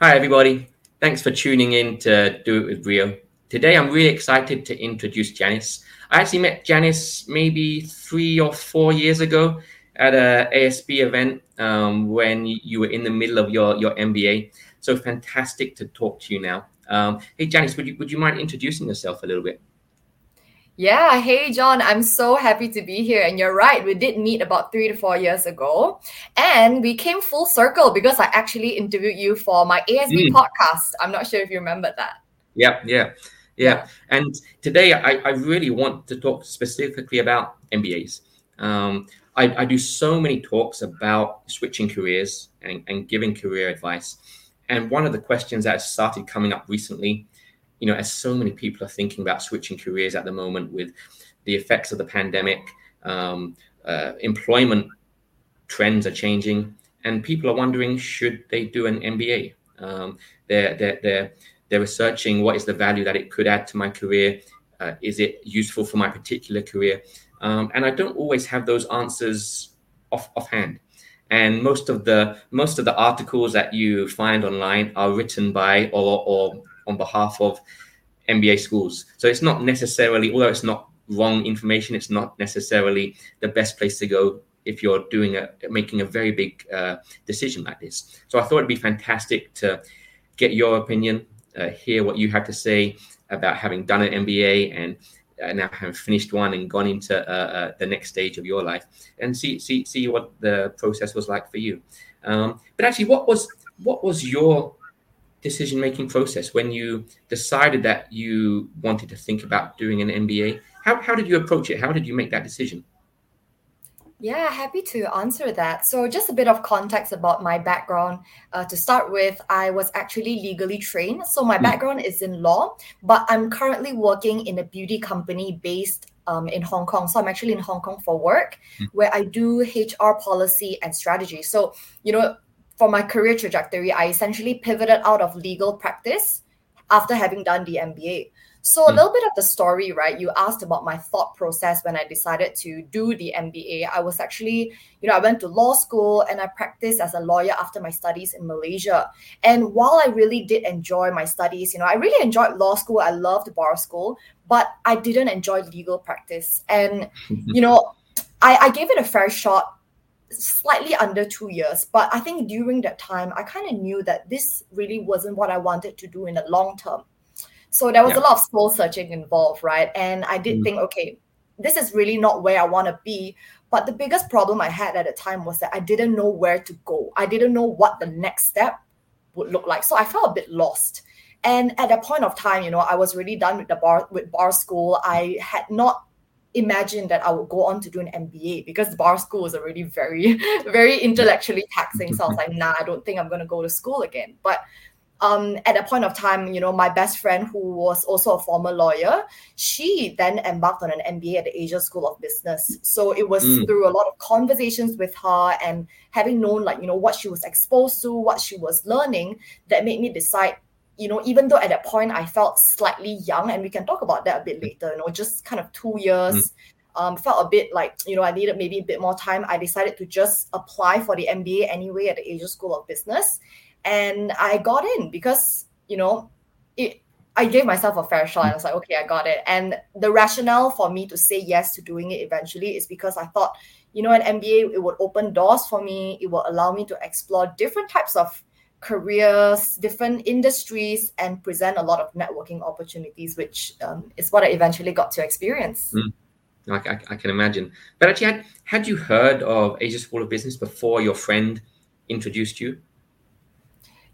Hi, everybody. Thanks for tuning in to Do It with Brio. Today, I'm really excited to introduce Janice. I actually met Janice maybe three or four years ago at a ASB event um, when you were in the middle of your, your MBA. So fantastic to talk to you now. Um, hey, Janice, would you, would you mind introducing yourself a little bit? Yeah, hey John, I'm so happy to be here. And you're right, we did meet about three to four years ago. And we came full circle because I actually interviewed you for my ASB mm. podcast. I'm not sure if you remember that. Yeah, yeah, yeah. And today I, I really want to talk specifically about MBAs. Um, I, I do so many talks about switching careers and, and giving career advice. And one of the questions that started coming up recently you know, as so many people are thinking about switching careers at the moment with the effects of the pandemic, um, uh, employment trends are changing, and people are wondering should they do an MBA? Um, they're, they're, they're, they're researching what is the value that it could add to my career. Uh, is it useful for my particular career? Um, and I don't always have those answers off offhand. And most of the most of the articles that you find online are written by or, or on behalf of MBA schools. So it's not necessarily, although it's not wrong information, it's not necessarily the best place to go if you're doing a making a very big uh, decision like this. So I thought it'd be fantastic to get your opinion, uh, hear what you have to say about having done an MBA and uh, now having finished one and gone into uh, uh, the next stage of your life, and see see see what the process was like for you. Um, but actually, what was what was your decision making process when you decided that you wanted to think about doing an MBA? How, how did you approach it? How did you make that decision? Yeah, happy to answer that. So, just a bit of context about my background. Uh, to start with, I was actually legally trained. So, my mm. background is in law, but I'm currently working in a beauty company based um, in Hong Kong. So, I'm actually in Hong Kong for work, mm. where I do HR policy and strategy. So, you know, for my career trajectory, I essentially pivoted out of legal practice after having done the MBA. So, a hmm. little bit of the story, right? You asked about my thought process when I decided to do the MBA. I was actually, you know, I went to law school and I practiced as a lawyer after my studies in Malaysia. And while I really did enjoy my studies, you know, I really enjoyed law school, I loved bar school, but I didn't enjoy legal practice. And, you know, I, I gave it a fair shot slightly under two years. But I think during that time, I kind of knew that this really wasn't what I wanted to do in the long term. So there was yeah. a lot of soul searching involved, right? And I did mm. think, okay, this is really not where I want to be. But the biggest problem I had at the time was that I didn't know where to go. I didn't know what the next step would look like. So I felt a bit lost. And at that point of time, you know, I was really done with the bar with bar school. I had not imagine that I would go on to do an MBA because bar school was already very, very intellectually taxing. So I was like, nah, I don't think I'm going to go to school again. But um, at a point of time, you know, my best friend, who was also a former lawyer, she then embarked on an MBA at the Asia School of Business. So it was mm. through a lot of conversations with her and having known, like, you know, what she was exposed to, what she was learning, that made me decide you know, even though at that point I felt slightly young, and we can talk about that a bit later, you know, just kind of two years, mm. um, felt a bit like, you know, I needed maybe a bit more time. I decided to just apply for the MBA anyway at the Asia School of Business. And I got in because, you know, it, I gave myself a fair shot. I was like, okay, I got it. And the rationale for me to say yes to doing it eventually is because I thought, you know, an MBA, it would open doors for me. It will allow me to explore different types of careers, different industries, and present a lot of networking opportunities, which um, is what I eventually got to experience. Mm. I, I, I, can imagine. But actually, had, had you heard of Asia School of Business before your friend introduced you?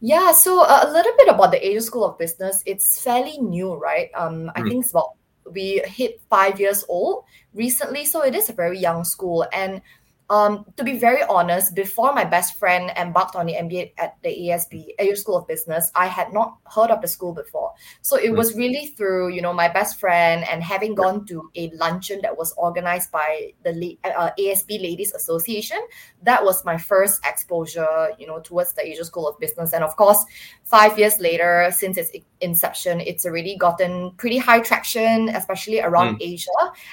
Yeah, so uh, a little bit about the Asia School of Business. It's fairly new, right? Um, I mm. think it's about we hit five years old recently, so it is a very young school and um, to be very honest, before my best friend embarked on the MBA at the ASB, AU School of Business, I had not heard of the school before. So it was really through, you know, my best friend and having gone to a luncheon that was organized by the uh, ASB Ladies Association. That was my first exposure, you know, towards the Asia School of Business. And of course, five years later, since its inception, it's already gotten pretty high traction, especially around mm. Asia.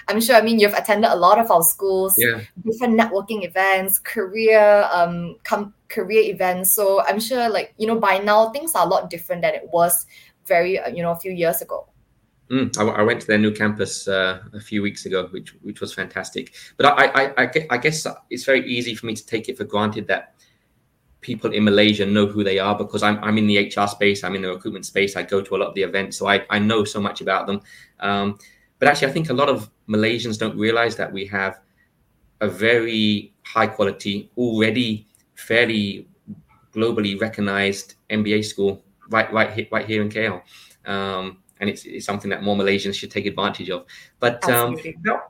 I'm sure, I mean, you've attended a lot of our schools, yeah. different networking events, career um, com- career events. So I'm sure, like, you know, by now things are a lot different than it was very, uh, you know, a few years ago. Mm, I, I, went to their new campus uh, a few weeks ago, which which was fantastic. But I, I, I, I guess it's very easy for me to take it for granted that people in Malaysia know who they are because I'm, I'm in the HR space, I'm in the recruitment space, I go to a lot of the events, so I, I know so much about them. Um, but actually, I think a lot of Malaysians don't realize that we have a very high quality, already fairly globally recognized MBA school right right here, right here in KL. Um, and it's, it's something that more Malaysians should take advantage of. But um, how,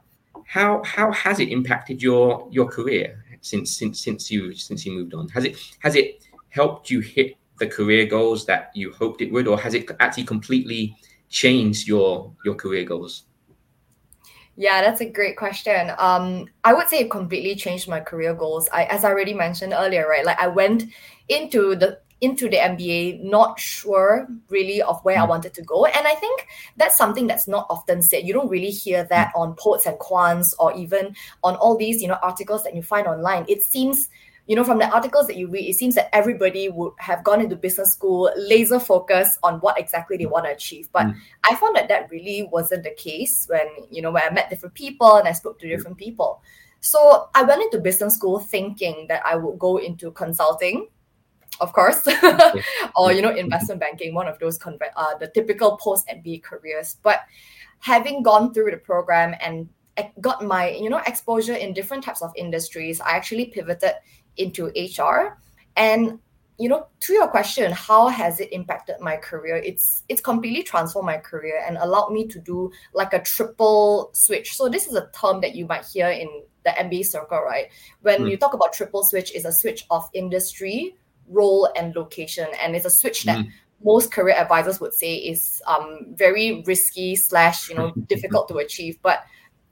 how how has it impacted your your career? since since since you since you moved on? Has it has it helped you hit the career goals that you hoped it would, or has it actually completely changed your your career goals? Yeah, that's a great question. Um, I would say it completely changed my career goals. I, as I already mentioned earlier, right? Like I went into the into the MBA not sure really of where I mm. wanted to go. And I think that's something that's not often said. You don't really hear that mm. on Poets and Quants or even on all these, you know, articles that you find online. It seems you know, from the articles that you read, it seems that everybody would have gone into business school laser focused on what exactly they want to achieve. But mm. I found that that really wasn't the case when, you know, when I met different people and I spoke to different people. So I went into business school thinking that I would go into consulting of course, or you know, investment banking, one of those conve- uh, the typical post MBA careers. But having gone through the program and got my you know exposure in different types of industries, I actually pivoted into HR. And you know, to your question, how has it impacted my career? It's it's completely transformed my career and allowed me to do like a triple switch. So this is a term that you might hear in the MBA circle, right? When mm. you talk about triple switch, is a switch of industry, role and location. And it's a switch that mm. most career advisors would say is um, very risky slash you know difficult to achieve. But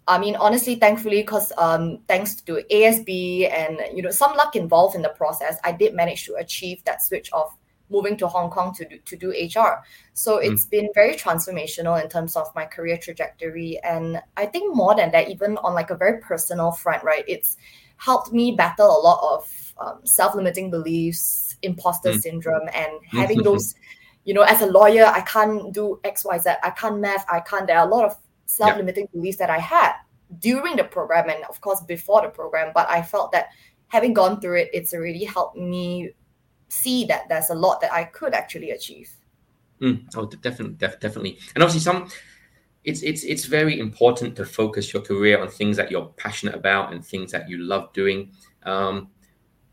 I mean, honestly, thankfully, because um, thanks to ASB and you know some luck involved in the process, I did manage to achieve that switch of moving to Hong Kong to do, to do HR. So mm. it's been very transformational in terms of my career trajectory, and I think more than that, even on like a very personal front, right? It's helped me battle a lot of um, self-limiting beliefs, imposter mm. syndrome and having those you know as a lawyer i can't do xyz i can't math i can't there are a lot of self-limiting yeah. beliefs that i had during the program and of course before the program but i felt that having gone through it it's already helped me see that there's a lot that i could actually achieve mm. oh definitely def- definitely and obviously some it's it's it's very important to focus your career on things that you're passionate about and things that you love doing um,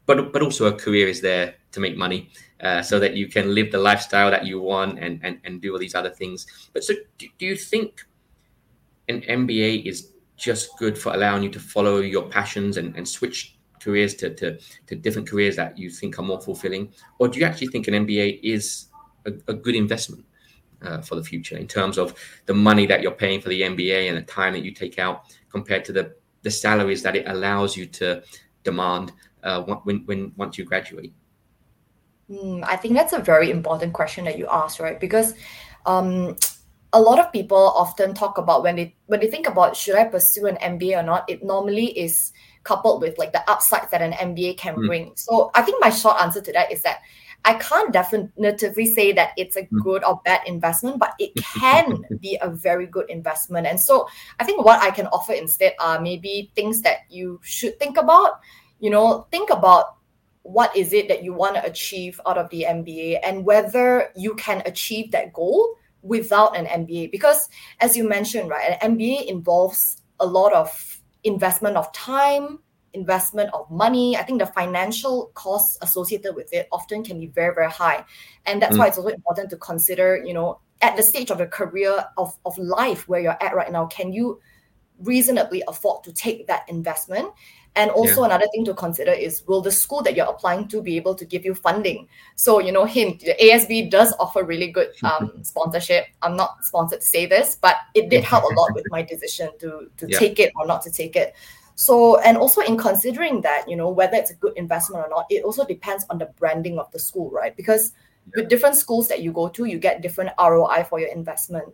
but but also a career is there to make money uh, so that you can live the lifestyle that you want and, and, and do all these other things. But so do, do you think an MBA is just good for allowing you to follow your passions and, and switch careers to, to, to different careers that you think are more fulfilling? Or do you actually think an MBA is a, a good investment? Uh, for the future, in terms of the money that you're paying for the MBA and the time that you take out, compared to the the salaries that it allows you to demand uh, when when once you graduate. Mm, I think that's a very important question that you asked, right? Because um, a lot of people often talk about when they when they think about should I pursue an MBA or not, it normally is coupled with like the upsides that an MBA can mm. bring. So I think my short answer to that is that I can't definitively say that it's a hmm. good or bad investment, but it can be a very good investment. And so I think what I can offer instead are maybe things that you should think about. You know, think about what is it that you want to achieve out of the MBA and whether you can achieve that goal without an MBA. Because as you mentioned, right, an MBA involves a lot of investment of time, investment of money. I think the financial costs associated with it often can be very, very high. And that's mm. why it's also important to consider, you know, at the stage of the career of, of life where you're at right now, can you reasonably afford to take that investment and also yeah. another thing to consider is will the school that you're applying to be able to give you funding? So, you know, hint, the ASB does offer really good um, sponsorship. I'm not sponsored to say this, but it did help a lot with my decision to, to yeah. take it or not to take it. So, and also in considering that, you know, whether it's a good investment or not, it also depends on the branding of the school, right? Because yeah. with different schools that you go to, you get different ROI for your investment.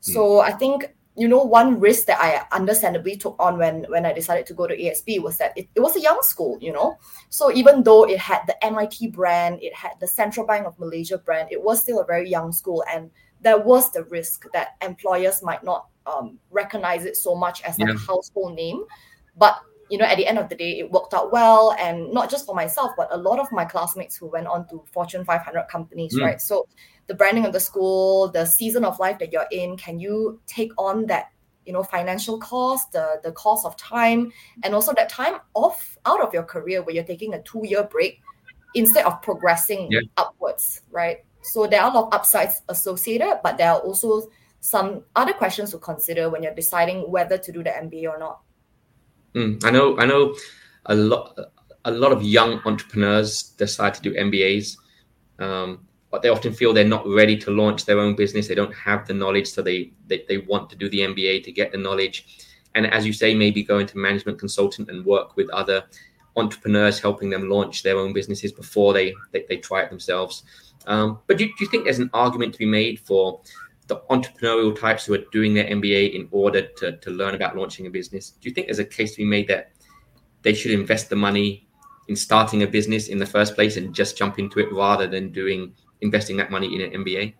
So mm. I think you know, one risk that I understandably took on when when I decided to go to ASB was that it, it was a young school, you know. So even though it had the MIT brand, it had the Central Bank of Malaysia brand, it was still a very young school, and there was the risk that employers might not um, recognize it so much as yeah. a household name. But you know, at the end of the day, it worked out well, and not just for myself, but a lot of my classmates who went on to Fortune 500 companies, mm. right? So the branding of the school, the season of life that you're in, can you take on that, you know, financial cost, the the cost of time, and also that time off out of your career where you're taking a two year break instead of progressing yeah. upwards, right? So there are a lot of upsides associated, but there are also some other questions to consider when you're deciding whether to do the MBA or not. Mm, I know, I know, a lot, a lot of young entrepreneurs decide to do MBAs. Um, but they often feel they're not ready to launch their own business. They don't have the knowledge, so they, they they want to do the MBA to get the knowledge. And as you say, maybe go into management consultant and work with other entrepreneurs, helping them launch their own businesses before they they, they try it themselves. Um, but do, do you think there's an argument to be made for the entrepreneurial types who are doing their MBA in order to, to learn about launching a business? Do you think there's a case to be made that they should invest the money in starting a business in the first place and just jump into it rather than doing investing that money in an MBA?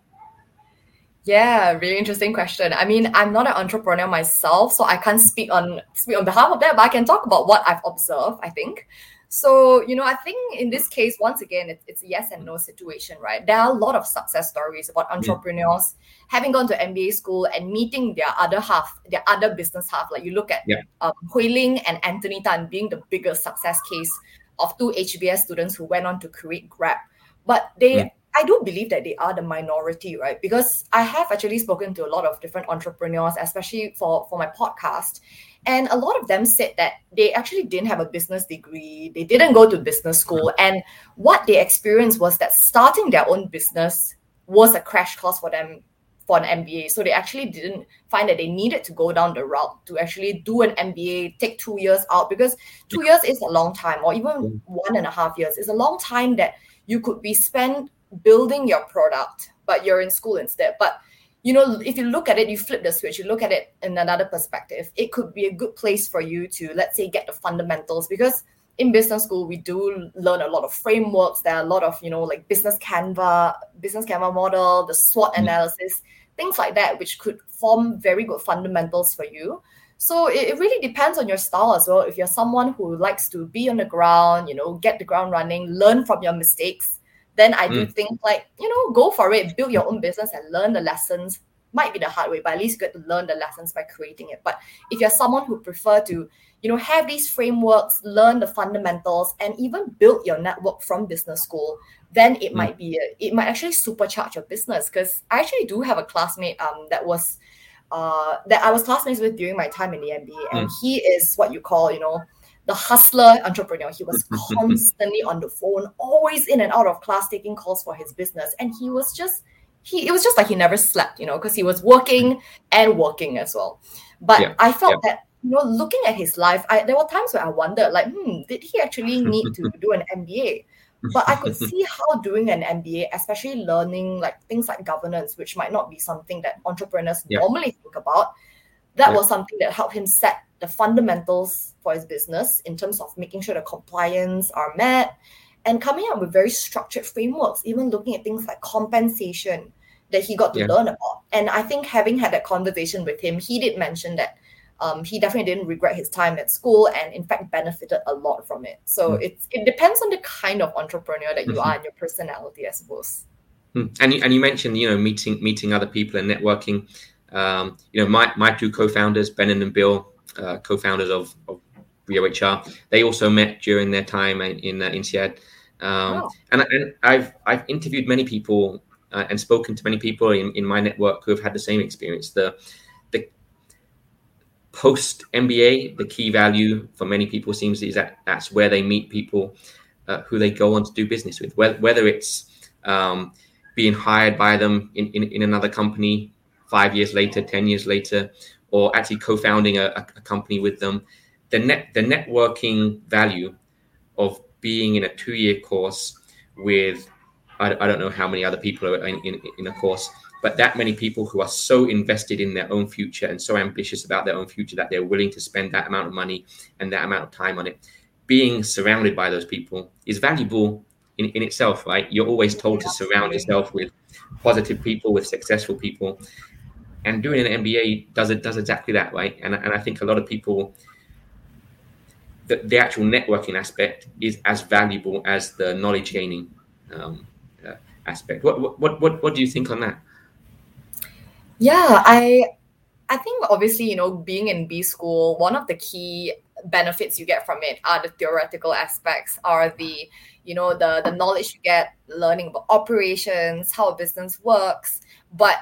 Yeah, really interesting question. I mean, I'm not an entrepreneur myself, so I can't speak on speak on behalf of that, but I can talk about what I've observed, I think. So, you know, I think in this case, once again, it, it's a yes and no situation, right? There are a lot of success stories about entrepreneurs mm. having gone to MBA school and meeting their other half, their other business half. Like you look at yeah. um, Hooi Ling and Anthony Tan being the biggest success case of two HBS students who went on to create Grab. But they mm. I do believe that they are the minority, right? Because I have actually spoken to a lot of different entrepreneurs, especially for, for my podcast. And a lot of them said that they actually didn't have a business degree, they didn't go to business school. Mm-hmm. And what they experienced was that starting their own business was a crash course for them for an MBA. So they actually didn't find that they needed to go down the route to actually do an MBA, take two years out, because two years is a long time, or even one and a half years is a long time that you could be spent building your product, but you're in school instead. But you know, if you look at it, you flip the switch, you look at it in another perspective, it could be a good place for you to, let's say, get the fundamentals because in business school we do learn a lot of frameworks there are a lot of you know like business canva business canva model the swot mm-hmm. analysis things like that which could form very good fundamentals for you so it, it really depends on your style as well if you're someone who likes to be on the ground you know get the ground running learn from your mistakes then I do mm. think like, you know, go for it, build your own business and learn the lessons. Might be the hard way, but at least you get to learn the lessons by creating it. But if you're someone who prefer to, you know, have these frameworks, learn the fundamentals, and even build your network from business school, then it mm. might be a, it might actually supercharge your business. Because I actually do have a classmate um that was uh that I was classmates with during my time in the MBA, and mm. he is what you call, you know, the hustler entrepreneur. He was constantly on the phone, always in and out of class, taking calls for his business. And he was just, he it was just like he never slept, you know, because he was working and working as well. But yeah. I felt yeah. that, you know, looking at his life, I, there were times where I wondered, like, hmm, did he actually need to do an MBA? But I could see how doing an MBA, especially learning like things like governance, which might not be something that entrepreneurs yeah. normally think about, that was something that helped him set the fundamentals for his business in terms of making sure the compliance are met and coming up with very structured frameworks, even looking at things like compensation that he got to yeah. learn about. And I think having had that conversation with him, he did mention that um, he definitely didn't regret his time at school and in fact benefited a lot from it. So mm. it's it depends on the kind of entrepreneur that you mm-hmm. are and your personality, I suppose. Mm. And you, and you mentioned you know meeting meeting other people and networking. Um, you know my my two co-founders Ben and Bill uh, co-founders of, of Brio They also met during their time in in, uh, INSEAD. Um, wow. and, and I've I've interviewed many people uh, and spoken to many people in, in my network who have had the same experience. The the post MBA, the key value for many people seems is that that's where they meet people uh, who they go on to do business with, whether, whether it's um, being hired by them in, in, in, another company five years later, 10 years later, or actually co-founding a, a company with them. The net the networking value of being in a two-year course with I, I don't know how many other people are in, in, in a course but that many people who are so invested in their own future and so ambitious about their own future that they're willing to spend that amount of money and that amount of time on it. Being surrounded by those people is valuable in, in itself right? You're always told to surround yourself with positive people with successful people and doing an mba does it does exactly that right? And, and i think a lot of people the, the actual networking aspect is as valuable as the knowledge gaining um, uh, aspect. What, what what what do you think on that? Yeah, I I think obviously, you know, being in B school, one of the key benefits you get from it are the theoretical aspects, are the, you know, the the knowledge you get learning about operations, how a business works. But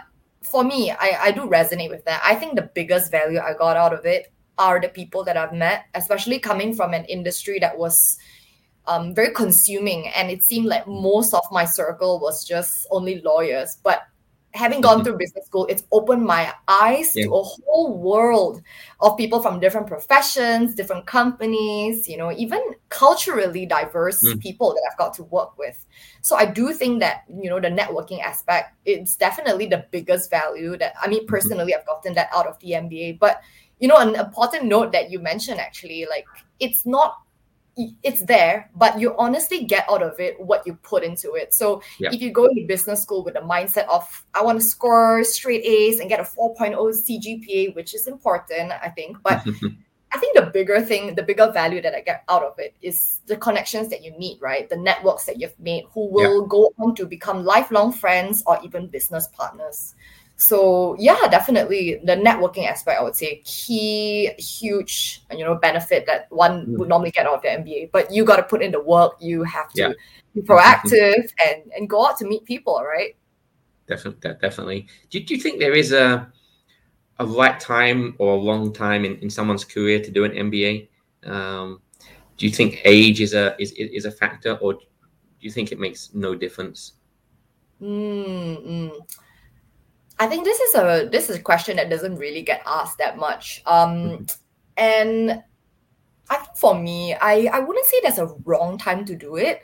for me, I, I do resonate with that. I think the biggest value I got out of it are the people that I've met, especially coming from an industry that was um, very consuming. And it seemed like most of my circle was just only lawyers. But having gone through business school, it's opened my eyes yeah. to a whole world of people from different professions, different companies, you know, even culturally diverse mm. people that I've got to work with. So I do think that, you know, the networking aspect, it's definitely the biggest value that I mean, mm-hmm. personally. I've gotten that out of the MBA. But, you know, an important note that you mentioned actually, like, it's not it's there, but you honestly get out of it what you put into it. So if you go into business school with the mindset of I want to score straight A's and get a 4.0 CGPA, which is important, I think, but I think the bigger thing, the bigger value that I get out of it is the connections that you meet, right? The networks that you've made who will go on to become lifelong friends or even business partners so yeah definitely the networking aspect i would say key huge you know benefit that one mm. would normally get out of the mba but you got to put in the work you have to yeah. be proactive and and go out to meet people right? Definitely definitely. Do, do you think there is a a right time or a long time in, in someone's career to do an mba um, do you think age is a is, is a factor or do you think it makes no difference? Mm, I think this is a this is a question that doesn't really get asked that much. Um, mm-hmm. and I think for me, I I wouldn't say there's a wrong time to do it.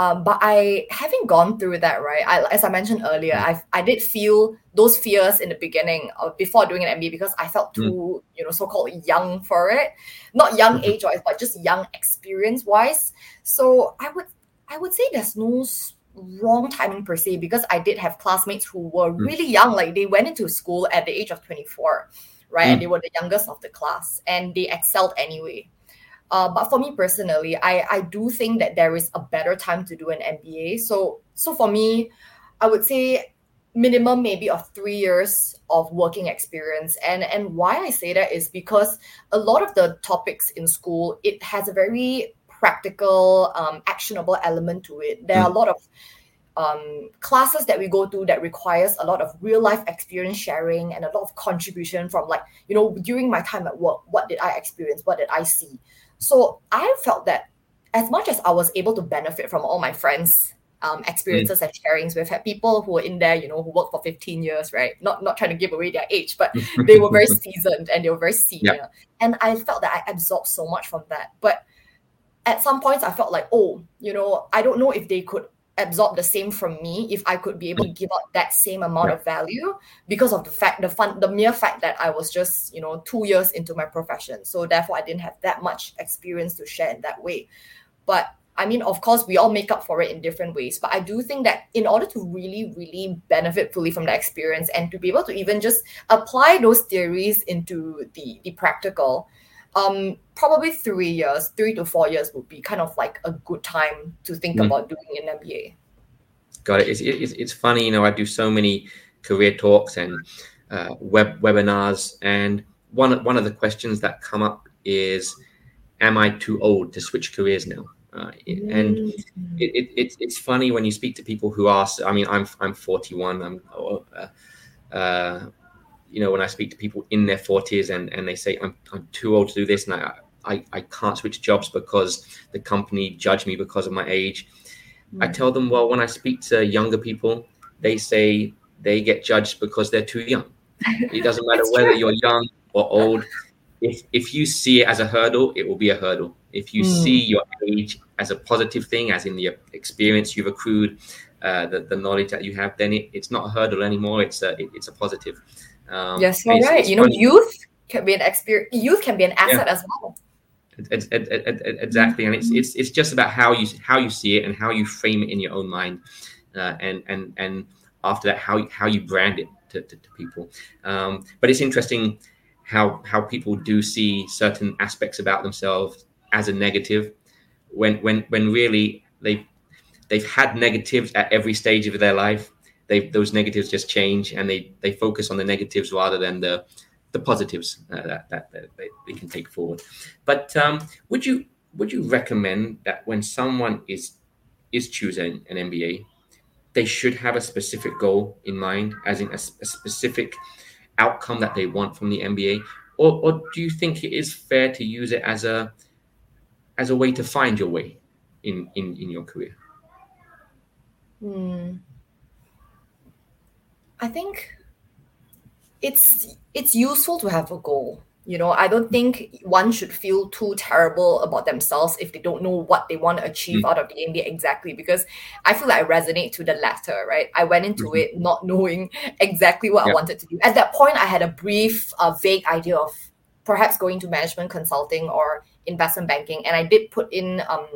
Um, but I having gone through that, right? I, as I mentioned earlier, mm. I I did feel those fears in the beginning uh, before doing an MBA because I felt mm. too, mm. you know, so-called young for it. Not young mm-hmm. age-wise, but just young experience-wise. So I would I would say there's no wrong timing per se because I did have classmates who were mm. really young, like they went into school at the age of 24, right? Mm. And they were the youngest of the class and they excelled anyway. Uh, but for me personally, I, I do think that there is a better time to do an MBA. So so for me, I would say minimum maybe of three years of working experience. And and why I say that is because a lot of the topics in school, it has a very practical, um, actionable element to it. There mm. are a lot of um, classes that we go to that requires a lot of real life experience sharing and a lot of contribution from like you know during my time at work what did i experience what did i see so i felt that as much as i was able to benefit from all my friends um, experiences mm. and sharings we've had people who were in there you know who worked for 15 years right not not trying to give away their age but they were very seasoned and they were very senior yeah. and i felt that i absorbed so much from that but at some points I felt like, oh, you know, I don't know if they could absorb the same from me if I could be able to give out that same amount of value because of the fact the fun the mere fact that I was just you know two years into my profession. So therefore I didn't have that much experience to share in that way. But I mean of course we all make up for it in different ways. But I do think that in order to really really benefit fully from the experience and to be able to even just apply those theories into the the practical um, probably three years, three to four years would be kind of like a good time to think mm. about doing an MBA. Got it. It's, it's, it's funny, you know, I do so many career talks and uh, web webinars, and one one of the questions that come up is, "Am I too old to switch careers now?" Uh, and mm. it, it, it's it's funny when you speak to people who ask. I mean, I'm I'm 41. I'm uh, uh you know, when I speak to people in their 40s and, and they say, I'm, I'm too old to do this and I, I, I can't switch jobs because the company judged me because of my age. Mm. I tell them, well, when I speak to younger people, they say they get judged because they're too young. It doesn't matter whether true. you're young or old. If, if you see it as a hurdle, it will be a hurdle. If you mm. see your age as a positive thing, as in the experience you've accrued, uh, the, the knowledge that you have, then it, it's not a hurdle anymore. It's a it, it's a positive. Um, yes, you're right. you know, youth can be an experience. Youth can be an asset yeah. as well. Exactly, and it's it's it's just about how you how you see it and how you frame it in your own mind, uh, and and and after that, how how you brand it to, to, to people. Um, but it's interesting how how people do see certain aspects about themselves as a negative, when when when really they they've had negatives at every stage of their life they those negatives just change and they they focus on the negatives rather than the the positives uh, that, that, they, they, can take forward. But um, would you would you recommend that when someone is is choosing an MBA, they should have a specific goal in mind, as in a, a specific outcome that they want from the MBA, or, or do you think it is fair to use it as a as a way to find your way in in, in your career? Hmm. I think it's it's useful to have a goal. You know, I don't think one should feel too terrible about themselves if they don't know what they want to achieve mm. out of the MBA exactly. Because I feel like I resonate to the latter, right? I went into mm-hmm. it not knowing exactly what yeah. I wanted to do. At that point, I had a brief, uh, vague idea of perhaps going to management consulting or investment banking, and I did put in um,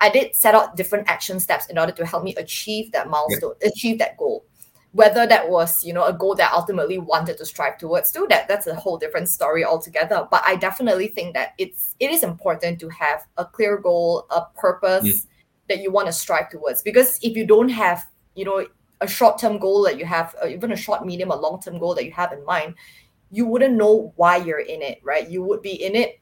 I did set out different action steps in order to help me achieve that milestone, yeah. achieve that goal whether that was you know a goal that I ultimately wanted to strive towards to that that's a whole different story altogether. But i definitely think that it's it is important to have a clear goal a purpose yes. that you want to strive towards. Because if you don't have you know a short-term goal that you have or even a short medium or long-term goal that you have in mind you wouldn't know why you're in it right? You would be in it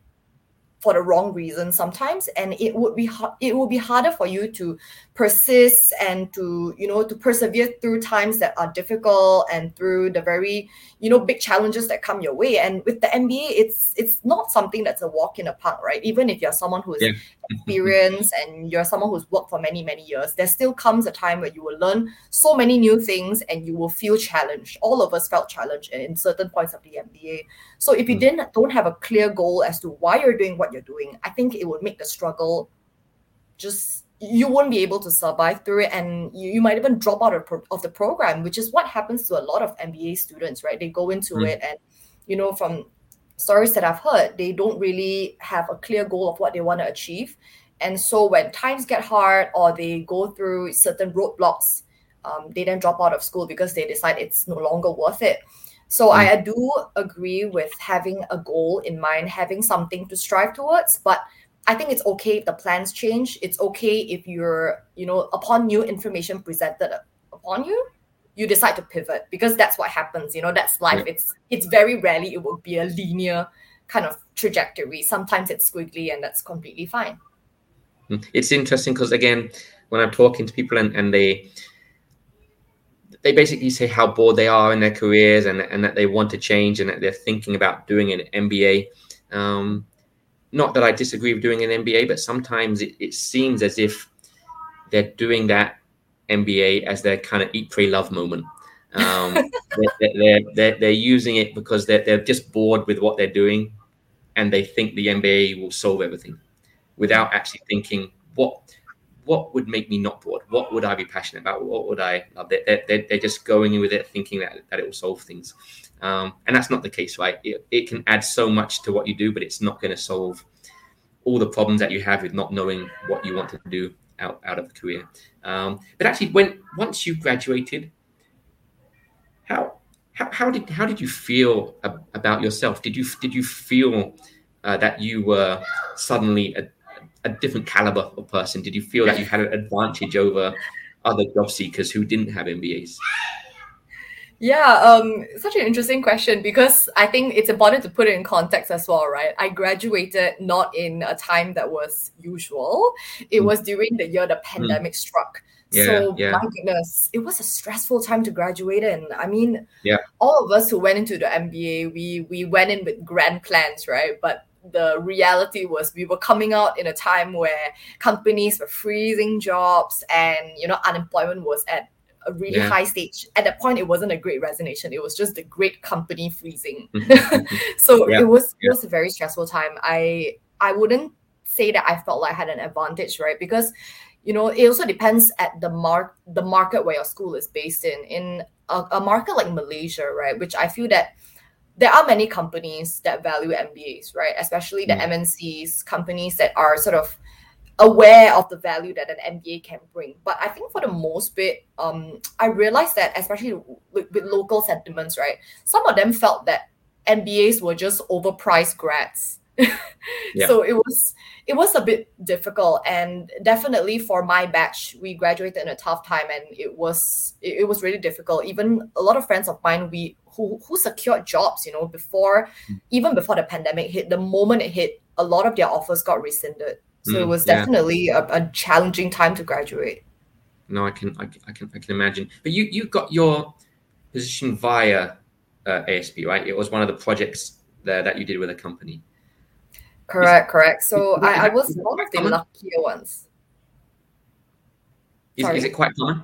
for the wrong reason sometimes and it would be it would be harder for you to persist and to you know to persevere through times that are difficult and through the very you know big challenges that come your way and with the mba it's it's not something that's a walk in the park right even if you're someone who's yeah. Experienced and you're someone who's worked for many many years there still comes a time where you will learn so many new things and you will feel challenged all of us felt challenged in certain points of the mba so if you mm. didn't don't have a clear goal as to why you're doing what you're doing i think it would make the struggle just you won't be able to survive through it and you, you might even drop out of, of the program which is what happens to a lot of mba students right they go into mm. it and you know from stories that i've heard they don't really have a clear goal of what they want to achieve and so when times get hard or they go through certain roadblocks um, they then drop out of school because they decide it's no longer worth it so mm. I do agree with having a goal in mind having something to strive towards but I think it's okay if the plans change. It's okay if you're, you know, upon new information presented upon you, you decide to pivot because that's what happens. You know, that's life. Yeah. It's it's very rarely it will be a linear kind of trajectory. Sometimes it's squiggly and that's completely fine. Hmm. It's interesting because again, when I'm talking to people and, and they they basically say how bored they are in their careers and, and that they want to change and that they're thinking about doing an MBA. Um, not that I disagree with doing an MBA, but sometimes it, it seems as if they're doing that MBA as their kind of eat, pray, love moment. Um, they're, they're, they're, they're, using it because they're, they're just bored with what they're doing and they think the MBA will solve everything without actually thinking what what would make me not bored? What would I be passionate about? What would I love? They're, they're, they're just going in with it thinking that, that it will solve things. Um, and that's not the case, right? It, it can add so much to what you do, but it's not going to solve all the problems that you have with not knowing what you want to do out, out of the career. Um, but actually, when once you graduated, how how, how did how did you feel ab- about yourself? Did you did you feel uh, that you were suddenly a, a different caliber of person? Did you feel that you had an advantage over other job seekers who didn't have MBAs? Yeah, um, such an interesting question because I think it's important to put it in context as well, right? I graduated not in a time that was usual. It mm. was during the year the pandemic mm. struck. Yeah, so yeah. my goodness, it was a stressful time to graduate in. I mean, Yeah. all of us who went into the MBA, we we went in with grand plans, right? But the reality was we were coming out in a time where companies were freezing jobs and you know unemployment was at a really Yeah. high stage. At that point, it wasn't a great resignation; it was just the great company freezing. Mhm. so Yeah, it was it yeah. was a very stressful time. I I wouldn't say that I felt like I had an advantage, right? Because you know it also depends at the mark the market where your school is based in. In a, a market like Malaysia, right, which I feel that there are many companies that value MBAs, right? Especially the Mm. MNCs, companies that are sort of aware of the value that an MBA can bring. But I think for the most bit, um, I realized that especially with, with local sentiments, right? Some of them felt that MBAs were just overpriced grads. Yeah. So it was it was a bit difficult, and definitely for my batch, we graduated in a tough time, and it was it, it was really difficult. Even a lot of friends of mine, we who who secured jobs, you know, before even before the pandemic hit. The moment it hit, a lot of their offers got rescinded. So it Mm, was yeah. definitely a, a challenging time to graduate. No, I can, I, can- I can, I can imagine. But you, you got your position via uh, ASB, right? It was one of the projects there that you did with a company. Correct, correct. So is I, I was one of the common? luckier ones. Is, is it quite common?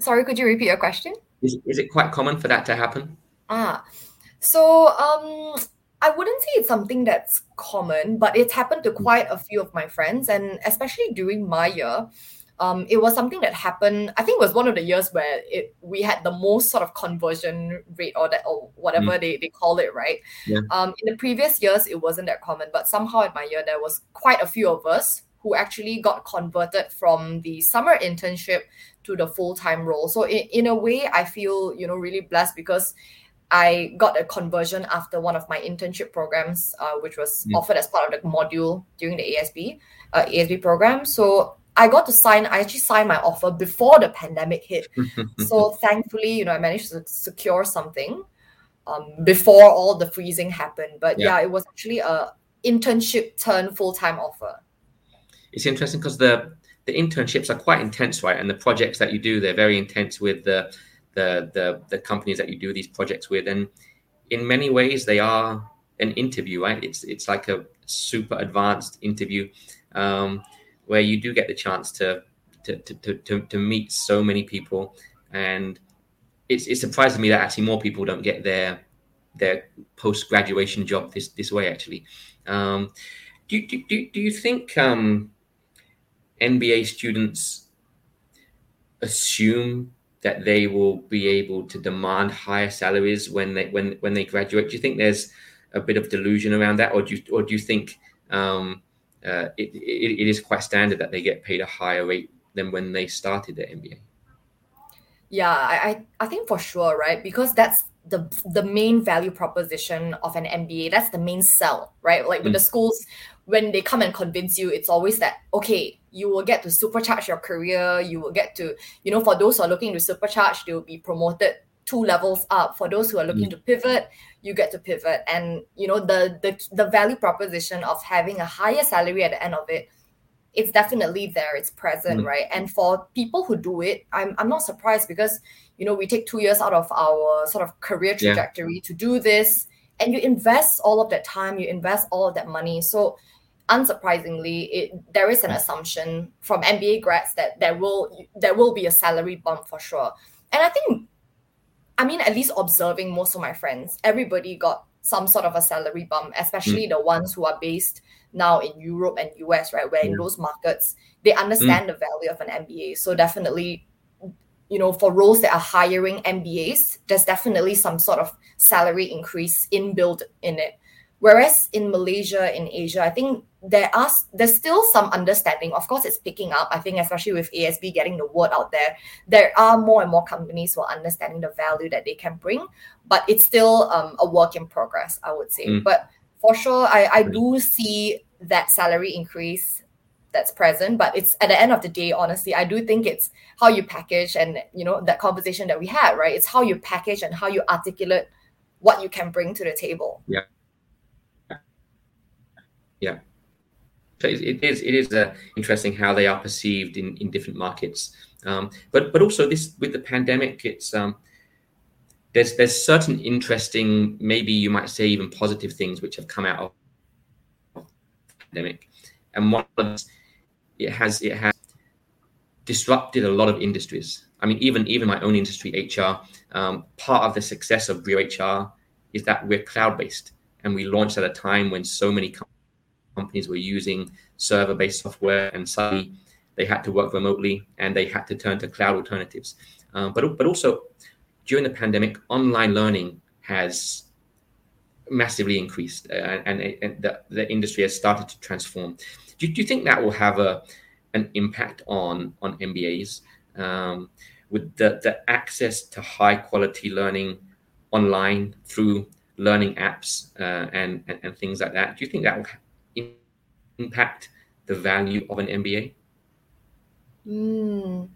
Sorry, could you repeat your question? Is, is it quite common for that to happen? Ah, so um, I wouldn't say it's something that's common, but it's happened to quite a few of my friends, and especially during my year, um, it was something that happened. I think it was one of the years where it we had the most sort of conversion rate or that or whatever they, they call it, right? Yeah. Um, in the previous years, it wasn't that common, but somehow in my year, there was quite a few of us who actually got converted from the summer internship to the full-time role. So in, in a way, I feel, you know, really blessed because I got a conversion after one of my internship programs, uh, which was Mm. offered as part of the module during the ASB, uh, ASB program. So I got to sign, I actually signed my offer before the pandemic hit. so thankfully, you know, I managed to secure something um, before all the freezing happened. But Yeah. yeah, it was actually a internship turn full-time offer. it's interesting because the the internships are quite intense, right? And the projects that you do, they're very intense with the the the, the companies that you do these projects with, and in many ways they are an interview, right? It's it's like a super advanced interview um, where you do get the chance to to, to, to, to meet so many people, and it's it surprises me that actually more people don't get their their post graduation job this this way actually. Um, do, do, do, do you think um, MBA students assume that they will be able to demand higher salaries when they when when they graduate? Do you think there's a bit of delusion around that, or do you or do you think um, uh, it, it, it is quite standard that they get paid a higher rate than when they started their MBA? Yeah, I, I I think for sure, right? Because that's the the main value proposition of an MBA. That's the main sell, right? Like with Mm. the schools, when they come and convince you, it's always that okay, you will get to supercharge your career. You will get to, you know, for those who are looking to supercharge, they will be promoted two levels up. For those who are looking to pivot, you get to pivot. And you know, the the the value proposition of having a higher salary at the end of it it's definitely there it's present Mm. right? And for people who do it I'm, I'm not surprised because you know we take two years out of our sort of career Yeah. trajectory to do this and you invest all of that time you invest all of that money. So unsurprisingly it there is an assumption from mba grads that there will there will be a salary bump for sure. And i think i mean at least observing most of my friends everybody got some sort of a salary bump especially the ones who are based now in Europe and US, right? Where in those markets they understand the value of an MBA. So definitely, you know, for roles that are hiring MBAs, there's definitely some sort of salary increase inbuilt in it. Whereas in Malaysia, in Asia, I think there are there's still some understanding. Of course, it's picking up. I think especially with ASB getting the word out there, there are more and more companies who are understanding the value that they can bring. But it's still um, a work in progress, I would say. Mm. But for sure, I, I do see that salary increase that's present but it's at the end of the day honestly i do think it's how you package and you know that conversation that we had right? It's how you package and how you articulate what you can bring to the table. Yeah. Yeah. So it is it is uh, interesting how they are perceived in, in different markets. Um, but but also this with the pandemic, it's um, there's there's certain interesting, maybe you might say even positive things which have come out of pandemic, and one of it has it has disrupted a lot of industries. I mean, even even my own industry, HR. Um, part of the success of Brio HR is that we're cloud based, and we launched at a time when so many companies were using server based software, and suddenly they had to work remotely and they had to turn to cloud alternatives. Um, but but also during the pandemic, online learning has massively increased, uh, and, and the, the industry has started to transform. Do, do you think that will have a an impact on on MBAs um, with the, the access to high quality learning online through learning apps uh, and, and, and things like that? Do you think that will impact the value of an MBA? Mm.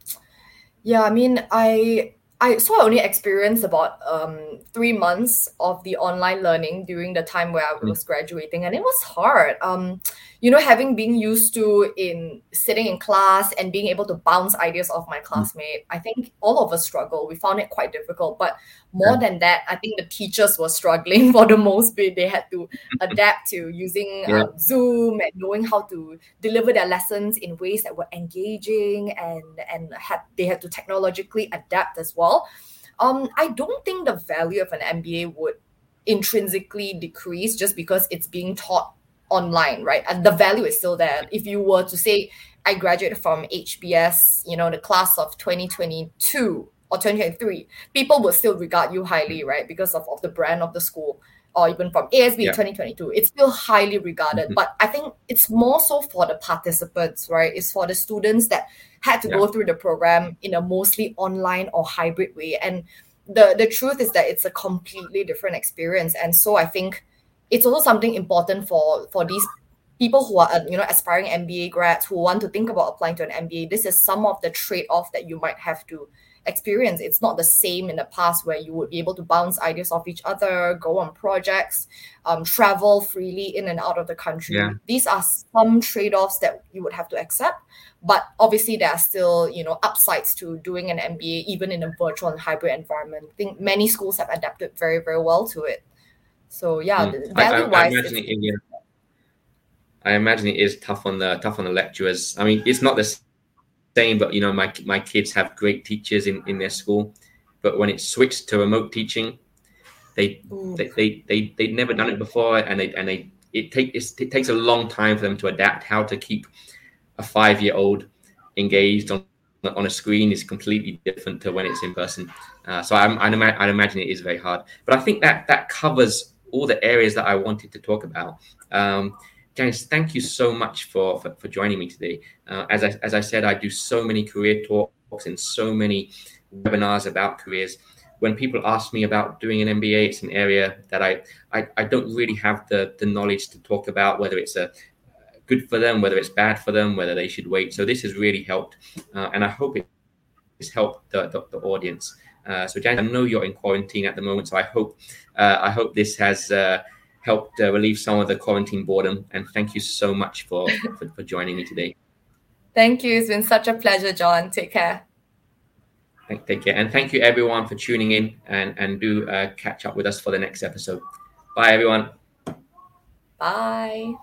Yeah, I mean, I I so I only experienced about um, three months of the online learning during the time where I mm. was graduating, and it was hard. Um, you know, having been used to in sitting in class and being able to bounce ideas off my mm. classmate, I think all of us struggle. We found it quite difficult. But more yeah. than that, I think the teachers were struggling for the most bit. They had to adapt to using yeah. um, Zoom and knowing how to deliver their lessons in ways that were engaging and and had they had to technologically adapt as well. Um, I don't think the value of an MBA would intrinsically decrease just because it's being taught online, right? And the value is still there. If you were to say, I graduated from HBS, you know, the class of 2022 or 2023, people will still regard you highly, right? Because of, of the brand of the school or even from ASB yeah. 2022, it's still highly regarded. Mm-hmm. But I think it's more so for the participants, right? It's for the students that had to yeah. go through the program in a mostly online or hybrid way. And the, the truth is that it's a completely different experience. And so I think it's also something important for for these people who are uh, you know aspiring MBA grads who want to think about applying to an MBA. This is some of the trade off that you might have to experience. It's not the same in the past where you would be able to bounce ideas off each other, go on projects, um, travel freely in and out of the country. Yeah. These are some trade offs that you would have to accept. But obviously, there are still you know upsides to doing an MBA even in a virtual and hybrid environment. I think many schools have adapted very very well to it. So yeah, mm. value wise, I, I, imagine it, yeah. I imagine it is tough on the tough on the lecturers. I mean, it's not the same, but you know, my my kids have great teachers in, in their school, but when it's switched to remote teaching, they they, they they they'd never done it before, and they and they it take it takes a long time for them to adapt how to keep a five year old engaged on on a screen is completely different to when it's in person. Uh, so I'm, I'd, I'd, imagine it is very hard. But I think that that covers all the areas that I wanted to talk about. Um, Janice, thank you so much for, for, for joining me today. Uh, as, I, as I said, I do so many career talks and so many webinars about careers. When people ask me about doing an MBA, it's an area that I, I, I don't really have the, the knowledge to talk about, whether it's a good for them, whether it's bad for them, whether they should wait. So this has really helped. Uh, and I hope it it's helped the, the, the audience. Uh, so, Jan, I know you're in quarantine at the moment, so I hope uh, I hope this has uh, helped uh, relieve some of the quarantine boredom. And thank you so much for, for, for joining me today. Thank you. It's been such a pleasure, John. Take care. Take care, and thank you everyone for tuning in, and and do uh, catch up with us for the next episode. Bye, everyone. Bye.